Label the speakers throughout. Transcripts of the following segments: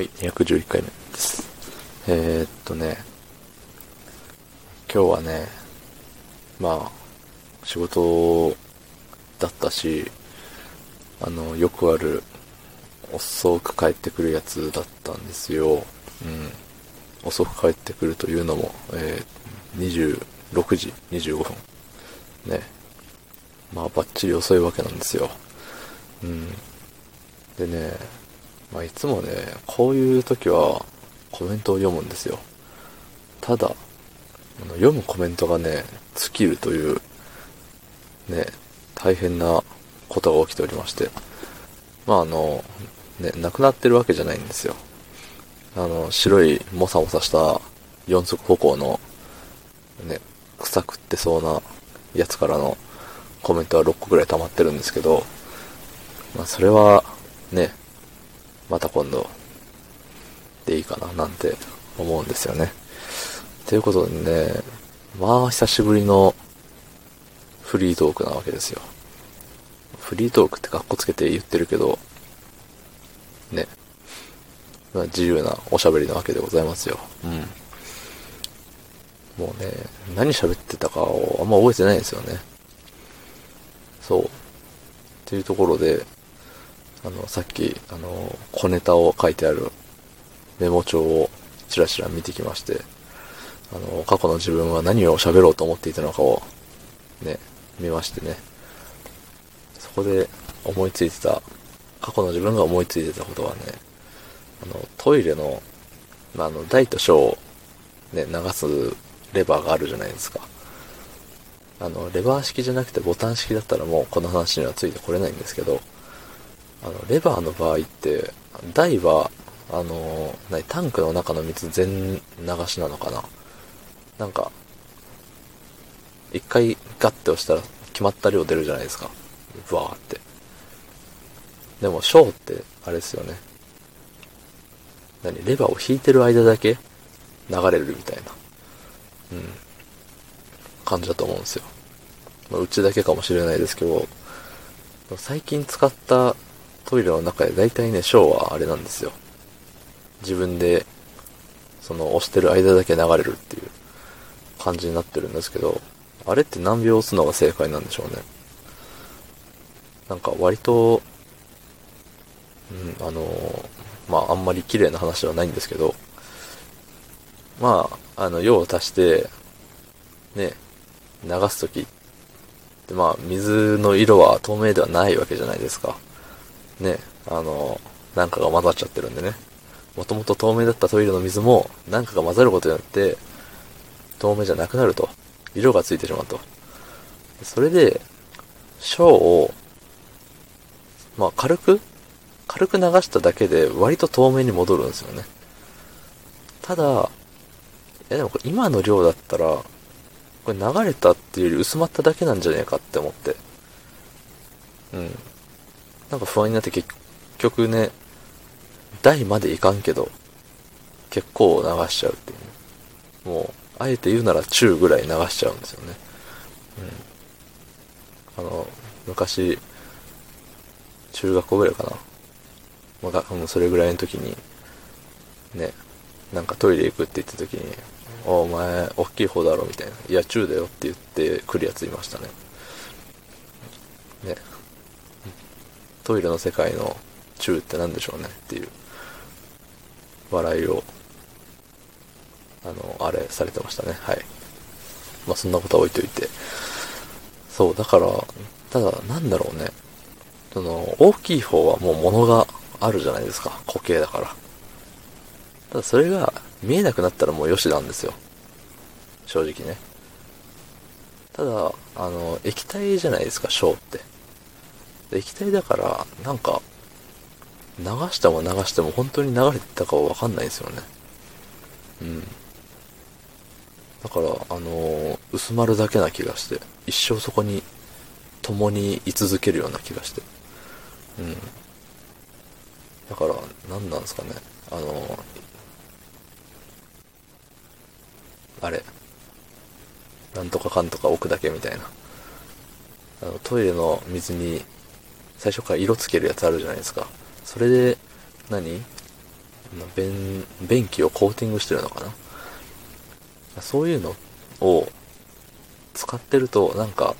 Speaker 1: はい、211回目です。えー、っとね、今日はね、まあ、仕事だったし、あの、よくある、遅く帰ってくるやつだったんですよ。うん。遅く帰ってくるというのも、えー、26時25分。ね。まあ、バッチリ遅いわけなんですよ。うん。でね、まあ、いつもね、こういう時はコメントを読むんですよ。ただ、あの読むコメントがね、尽きるという、ね、大変なことが起きておりまして。まああの、ね、なくなってるわけじゃないんですよ。あの、白いもさもさした四足歩行の、ね、草食ってそうなやつからのコメントは6個ぐらい溜まってるんですけど、まあそれは、ね、また今度、でいいかな、なんて思うんですよね。ということでね、まあ久しぶりのフリートークなわけですよ。フリートークって格好つけて言ってるけど、ね。まあ、自由なおしゃべりなわけでございますよ。うん。もうね、何喋ってたかをあんま覚えてないんですよね。そう。っていうところで、あの、さっき、あの、小ネタを書いてあるメモ帳をちらちら見てきまして、あの、過去の自分は何を喋ろうと思っていたのかを、ね、見ましてね。そこで思いついてた、過去の自分が思いついてたことはね、あの、トイレの、まあ、あの、大と小をね、流すレバーがあるじゃないですか。あの、レバー式じゃなくてボタン式だったらもうこの話にはついてこれないんですけど、あの、レバーの場合って、台は、あの、何、タンクの中の水全流しなのかな？なんか、一回ガッて押したら決まった量出るじゃないですか。ブワーって。でも、ショーって、あれですよね。何レバーを引いてる間だけ流れるみたいな、うん、感じだと思うんですよ。まあ、うちだけかもしれないですけど、最近使ったトイレの中で大体ね、ショーはあれなんですよ。自分で、その押してる間だけ流れるっていう感じになってるんですけど、あれって何秒押すのが正解なんでしょうね。なんか割と、うん、あのまああんまり綺麗な話ではないんですけど、まあ、あの、用を足して、ね、流すときで、まあ、水の色は透明ではないわけじゃないですか。ね、あの、なんかが混ざっちゃってるんでね。もともと透明だったトイレの水も、なんかが混ざることによって、透明じゃなくなると。色がついてしまうと。それで、小を、まあ、軽く軽く流しただけで割と透明に戻るんですよね。ただ、いやでもこれ今の量だったら、これ流れたっていうより薄まっただけなんじゃねえかって思って。うん。なんか不安になって結局ね、台までいかんけど、結構流しちゃうっていうね。もう、あえて言うなら中ぐらい流しちゃうんですよね。うん。あの、昔、中学校ぐらいかな。まあ、もうそれぐらいの時に、ね、なんかトイレ行くって言った時に、おお前、大きい方だろ、みたいな。いや、中だよって言って来るやついましたね。ね。トイレの世界の中って何でしょうねっていう、笑いを、あの、あれ、されてましたね。はい。まあ、そんなことは置いといて。そう、だから、ただ、なんだろうね。その、大きい方はもう物があるじゃないですか。固形だから。ただそれが見えなくなったらもうよしなんですよ。正直ね。ただ、あの、液体じゃないですか、ショーって。液体だから、なんか、流しても流しても本当に流れてたかはわかんないですよね。うん。だから、あの薄まるだけな気がして、一生そこに共に居続けるような気がして。うん。だから、何なんですかね。あの、あれ。なんとかかんとか置くだけみたいな。あの、トイレの水に最初から色つけるやつあるじゃないですか。それで何、便、便器をコーティングしてるのかな？そういうのを使ってると、なんか、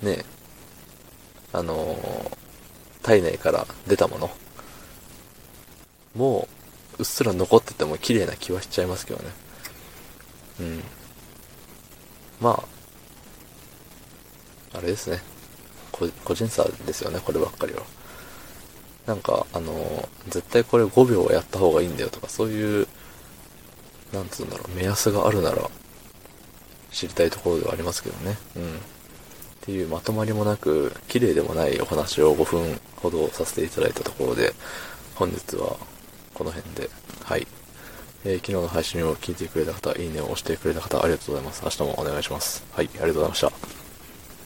Speaker 1: ね、あのー、体内から出たもの、もう、うっすら残ってても綺麗な気はしちゃいますけどね。うん。まあ、あれですね。個人差ですよね、こればっかりは。なんか、あの、絶対これ5秒やった方がいいんだよとか、そういう、なんつうんだろう、目安があるなら、知りたいところではありますけどね。うん。っていうまとまりもなく、綺麗でもないお話を5分ほどさせていただいたところで、本日はこの辺で、はい。えー、昨日の配信を聞いてくれた方、いいねを押してくれた方、ありがとうございます。明日もお願いします。はい、ありがとうございました。